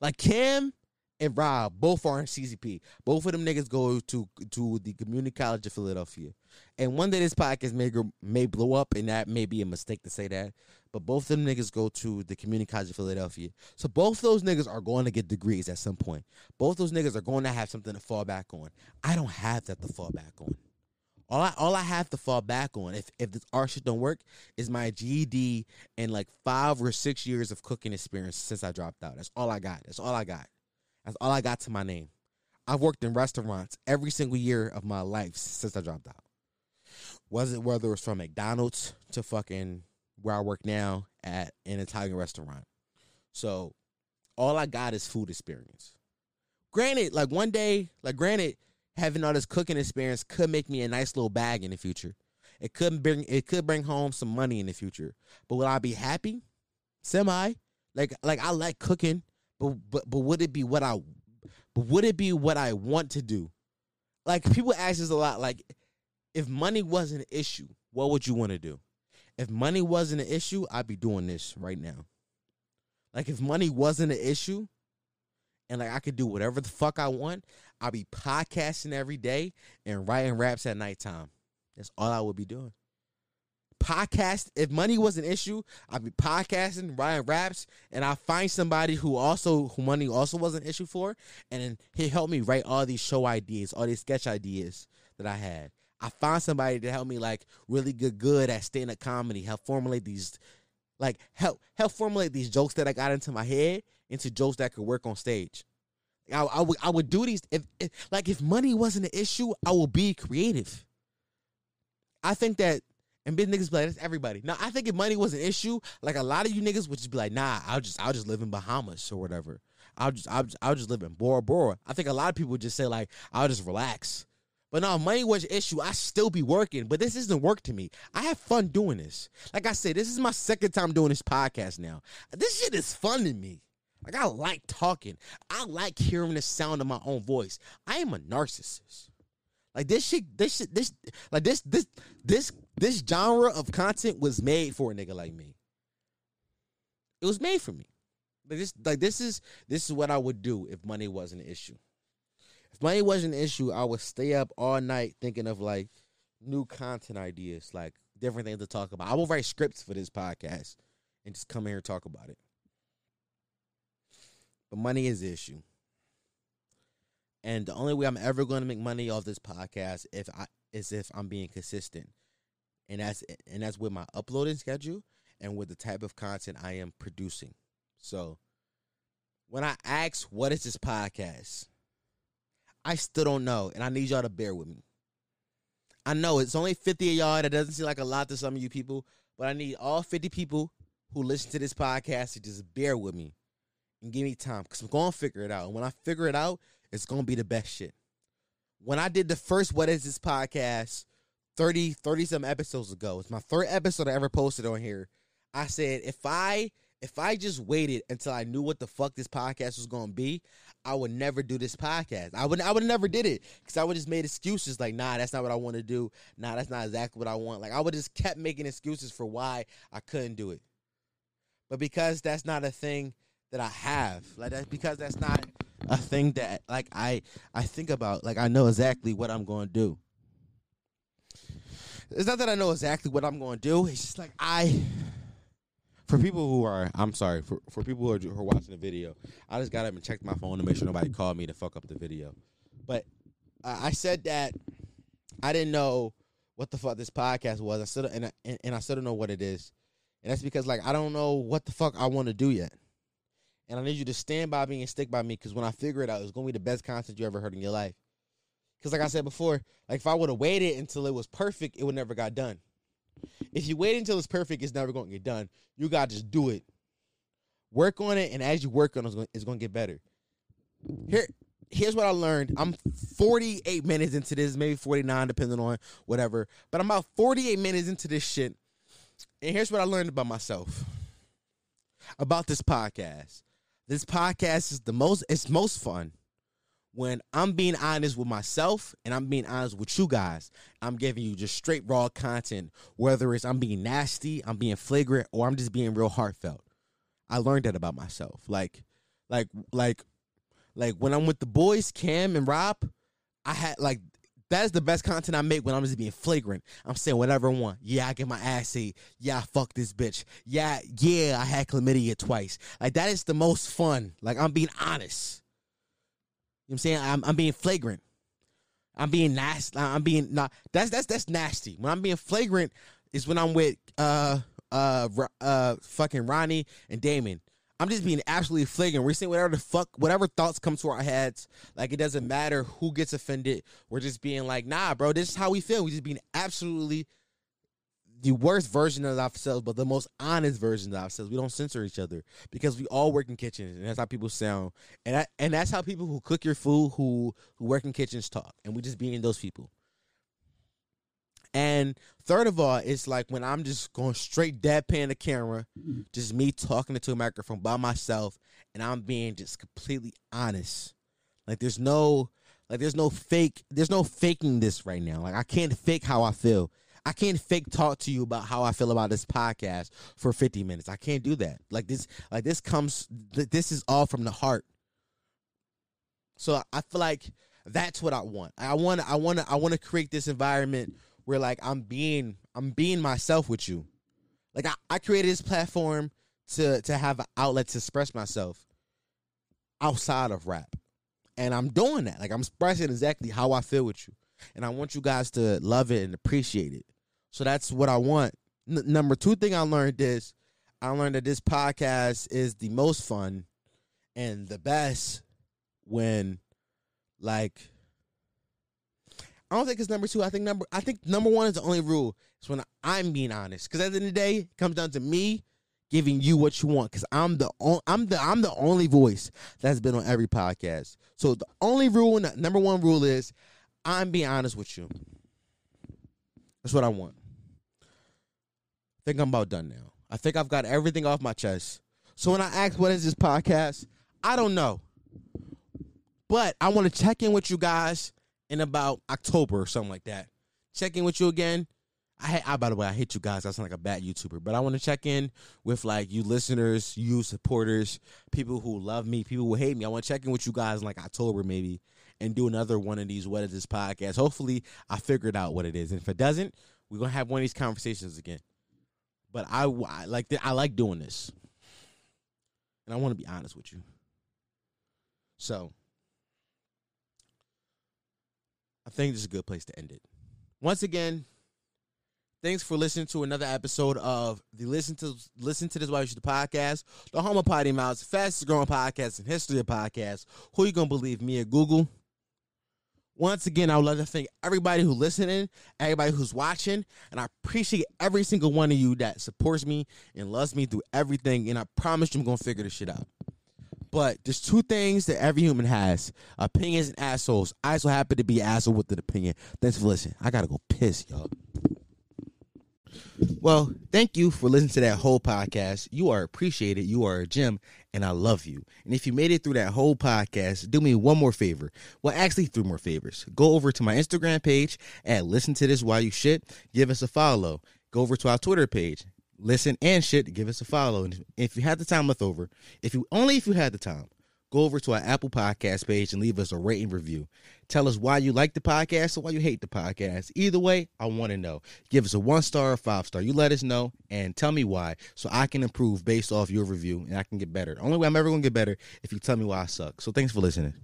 Like Cam and Rob both are in CCP. Both of them niggas go to to the Community College of Philadelphia. And one day this podcast may may blow up, and that may be a mistake to say that. But both of them niggas go to the Community College of Philadelphia. So both those niggas are going to get degrees at some point. Both those niggas are going to have something to fall back on. I don't have that to fall back on. All I all I have to fall back on if if this art shit don't work is my GED and like five or six years of cooking experience since I dropped out. That's all I got. That's all I got. That's all I got to my name. I've worked in restaurants every single year of my life since I dropped out. Was it whether it's from McDonald's to fucking where I work now at an Italian restaurant. So all I got is food experience. Granted, like one day, like granted, having all this cooking experience could make me a nice little bag in the future. It could bring it could bring home some money in the future. But will I be happy? Semi. Like like I like cooking. But but but would it be what I but would it be what I want to do? Like people ask this a lot. Like, if money wasn't an issue, what would you want to do? If money wasn't an issue, I'd be doing this right now. Like if money wasn't an issue, and like I could do whatever the fuck I want, I'll be podcasting every day and writing raps at nighttime. That's all I would be doing. Podcast. If money was an issue, I'd be podcasting, writing raps, and I find somebody who also who money also was an issue for, and he helped me write all these show ideas, all these sketch ideas that I had. I find somebody to help me like really good good at stand up comedy, help formulate these like help help formulate these jokes that I got into my head into jokes that could work on stage. I, I would I would do these if, if like if money wasn't an issue, I would be creative. I think that and big niggas be like that's everybody. Now I think if money was an issue, like a lot of you niggas would just be like, nah, I'll just I'll just live in Bahamas or whatever. I'll just I'll just, I'll just live in Bora Bora. I think a lot of people would just say like I'll just relax. But now money was an issue. I still be working, but this isn't work to me. I have fun doing this. Like I said, this is my second time doing this podcast now. This shit is fun to me. Like I like talking. I like hearing the sound of my own voice. I am a narcissist. Like this shit, this shit, this like this this this this genre of content was made for a nigga like me. It was made for me. Like this, like this is this is what I would do if money wasn't an issue. If money wasn't an issue, I would stay up all night thinking of like new content ideas, like different things to talk about. I will write scripts for this podcast and just come here and talk about it. But money is the issue. And the only way I'm ever going to make money off this podcast if I is if I'm being consistent. And that's and that's with my uploading schedule and with the type of content I am producing. So when I ask what is this podcast, I still don't know, and I need y'all to bear with me. I know it's only 50 of y'all. That doesn't seem like a lot to some of you people, but I need all 50 people who listen to this podcast to just bear with me and give me time because I'm to figure it out. And when I figure it out, it's to be the best shit. When I did the first What Is This podcast 30, 30 some episodes ago, it's my third episode I ever posted on here. I said, if I if I just waited until I knew what the fuck this podcast was gonna be, I would never do this podcast. I would I would never did it because I would just made excuses like, nah, that's not what I want to do. Nah, that's not exactly what I want. Like I would just kept making excuses for why I couldn't do it. But because that's not a thing that I have, like that's because that's not a thing that like I I think about. Like I know exactly what I'm going to do. It's not that I know exactly what I'm going to do. It's just like I for people who are, I'm sorry, for, for people who are, who are watching the video, I just got up and checked my phone to make sure nobody called me to fuck up the video. But uh, I said that I didn't know what the fuck this podcast was. I still and I, and, and I still don't know what it is, and that's because like I don't know what the fuck I want to do yet. And I need you to stand by me and stick by me because when I figure it out, it's gonna be the best content you ever heard in your life. Because like I said before, like if I would have waited until it was perfect, it would never got done. If you wait until it's perfect, it's never going to get done. You got to just do it. Work on it, and as you work on it, it's going to get better. Here, here's what I learned. I'm 48 minutes into this, maybe 49, depending on whatever. But I'm about 48 minutes into this shit. And here's what I learned about myself. About this podcast. This podcast is the most it's most fun when I'm being honest with myself and I'm being honest with you guys. I'm giving you just straight raw content, whether it's I'm being nasty, I'm being flagrant, or I'm just being real heartfelt. I learned that about myself. Like, like, like, like when I'm with the boys, Cam and Rob, I had like that's the best content I make when I'm just being flagrant. I'm saying whatever I want. Yeah, I get my ass ate. Yeah, I fuck this bitch. Yeah, yeah, I had chlamydia twice. Like that is the most fun. Like I'm being honest. You know what I'm saying? I'm, I'm being flagrant. I'm being nasty. I'm being not. That's that's that's nasty. When I'm being flagrant is when I'm with uh uh uh fucking Ronnie and Damon. I'm just being absolutely flagrant. We're saying whatever the fuck, whatever thoughts come to our heads. Like it doesn't matter who gets offended. We're just being like, nah, bro. This is how we feel. We just being absolutely the worst version of ourselves, but the most honest version of ourselves. We don't censor each other because we all work in kitchens, and that's how people sound, and that, and that's how people who cook your food, who who work in kitchens, talk, and we just being those people. And third of all, it's like when I'm just going straight deadpan the camera, just me talking into a microphone by myself, and I'm being just completely honest. Like there's no like there's no fake there's no faking this right now. Like I can't fake how I feel. I can't fake talk to you about how I feel about this podcast for 50 minutes. I can't do that. Like this, like this comes, this is all from the heart. So I feel like that's what I want. I want I want to I want to create this environment where like I'm being I'm being myself with you. Like I, I created this platform to to have an outlet to express myself outside of rap. And I'm doing that. Like I'm expressing exactly how I feel with you. And I want you guys to love it and appreciate it. So that's what I want. N- number two thing I learned is I learned that this podcast is the most fun and the best when like I don't think it's number two. I think number I think number one is the only rule. It's when I'm being honest. Because at the end of the day, it comes down to me giving you what you want. Because I'm the on, I'm the I'm the only voice that's been on every podcast. So the only rule, number one rule is I'm being honest with you. That's what I want. I think I'm about done now. I think I've got everything off my chest. So when I ask what is this podcast, I don't know. But I want to check in with you guys in about October or something like that. Check in with you again. I, I by the way, I hate you guys. I sound like a bad YouTuber, but I want to check in with like you listeners, you supporters, people who love me, people who hate me. I want to check in with you guys in like October maybe and do another one of these What Is This podcast. Hopefully, I figured out what it is, and if it doesn't, we're gonna have one of these conversations again. But I, I like I like doing this, and I want to be honest with you. So I think this is a good place to end it. Once again, thanks for listening to another episode of the Listen to Listen to This While You Shit podcast, the home of Potty Mouths, fastest growing podcast in history of podcasts. Who are you gonna believe, me or Google? Once again, I would love to thank everybody who's listening, everybody who's watching, and I appreciate every single one of you that supports me and loves me through everything. And I promise you, I'm gonna figure this shit out. But there's two things that every human has opinions and assholes. I so happen to be an asshole with an opinion. Thanks for listening. I gotta go piss, y'all. Well, thank you for listening to that whole podcast. You are appreciated. You are a gem, and I love you. And if you made it through that whole podcast, do me one more favor. Well, actually, three more favors. Go over to my Instagram page and listen to this while you shit. Give us a follow. Go over to our Twitter page listen and shit, give us a follow. And if you had the time left over, if you only if you had the time, go over to our Apple Podcast page and leave us a rating review. Tell us why you like the podcast or why you hate the podcast. Either way, I want to know. Give us a one star or five star. You let us know and tell me why so I can improve based off your review and I can get better. The only way I'm ever going to get better if you tell me why I suck. So thanks for listening.